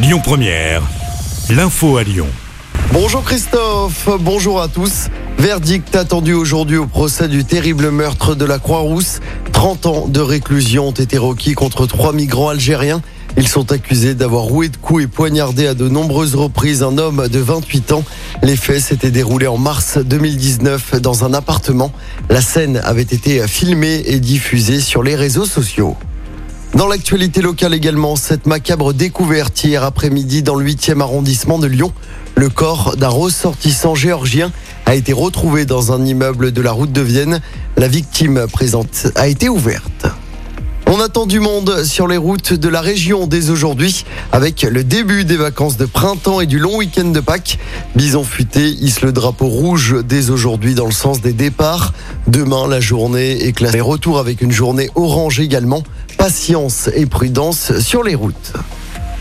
Lyon Première, l'info à Lyon. Bonjour Christophe, bonjour à tous. Verdict attendu aujourd'hui au procès du terrible meurtre de la Croix-Rousse. 30 ans de réclusion ont été requis contre trois migrants algériens. Ils sont accusés d'avoir roué de coups et poignardé à de nombreuses reprises un homme de 28 ans. Les faits s'étaient déroulés en mars 2019 dans un appartement. La scène avait été filmée et diffusée sur les réseaux sociaux. Dans l'actualité locale également, cette macabre découverte hier après-midi dans le 8e arrondissement de Lyon. Le corps d'un ressortissant géorgien a été retrouvé dans un immeuble de la route de Vienne. La victime présente a été ouverte. On attend du monde sur les routes de la région dès aujourd'hui avec le début des vacances de printemps et du long week-end de Pâques. Bison futé hisse le drapeau rouge dès aujourd'hui dans le sens des départs. Demain, la journée est classée. Retour avec une journée orange également. Patience et prudence sur les routes.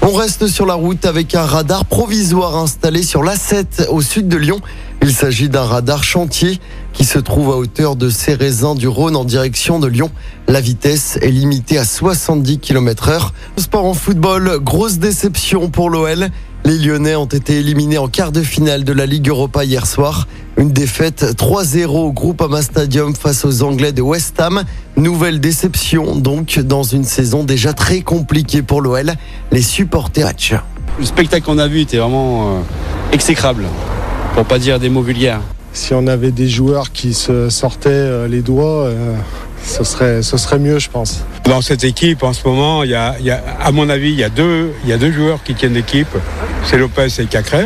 On reste sur la route avec un radar provisoire installé sur l'A7 au sud de Lyon. Il s'agit d'un radar chantier qui se trouve à hauteur de Cérézin du Rhône en direction de Lyon. La vitesse est limitée à 70 km heure. Sport en football, grosse déception pour l'OL. Les Lyonnais ont été éliminés en quart de finale de la Ligue Europa hier soir. Une défaite 3-0 au Groupama Stadium face aux Anglais de West Ham. Nouvelle déception donc dans une saison déjà très compliquée pour l'OL. Les supporters. Le spectacle qu'on a vu était vraiment euh, exécrable, pour pas dire des mots vulgaires. Si on avait des joueurs qui se sortaient euh, les doigts, euh, ce, serait, ce serait mieux, je pense. Dans cette équipe, en ce moment, il y a, il y a- à mon avis, il y, a deux, il y a deux joueurs qui tiennent l'équipe. C'est Lopez et Cacré.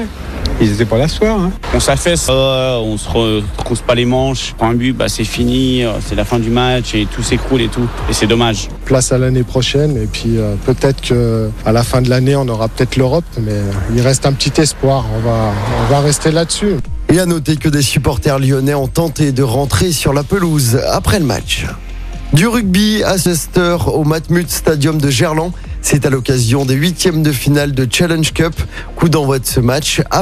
Ils étaient pas là ce soir. hein. On s'affaisse, euh, on se retrousse pas les manches, prend un but, bah, c'est fini, euh, c'est la fin du match et tout s'écroule et tout. Et c'est dommage. Place à l'année prochaine et puis euh, peut-être que à la fin de l'année, on aura peut-être l'Europe, mais euh, il reste un petit espoir. On va, on va rester là-dessus. Et à noter que des supporters lyonnais ont tenté de rentrer sur la pelouse après le match. Du rugby à Chester au Matmut Stadium de Gerland. C'est à l'occasion des huitièmes de finale de Challenge Cup. Coup d'envoi de ce match à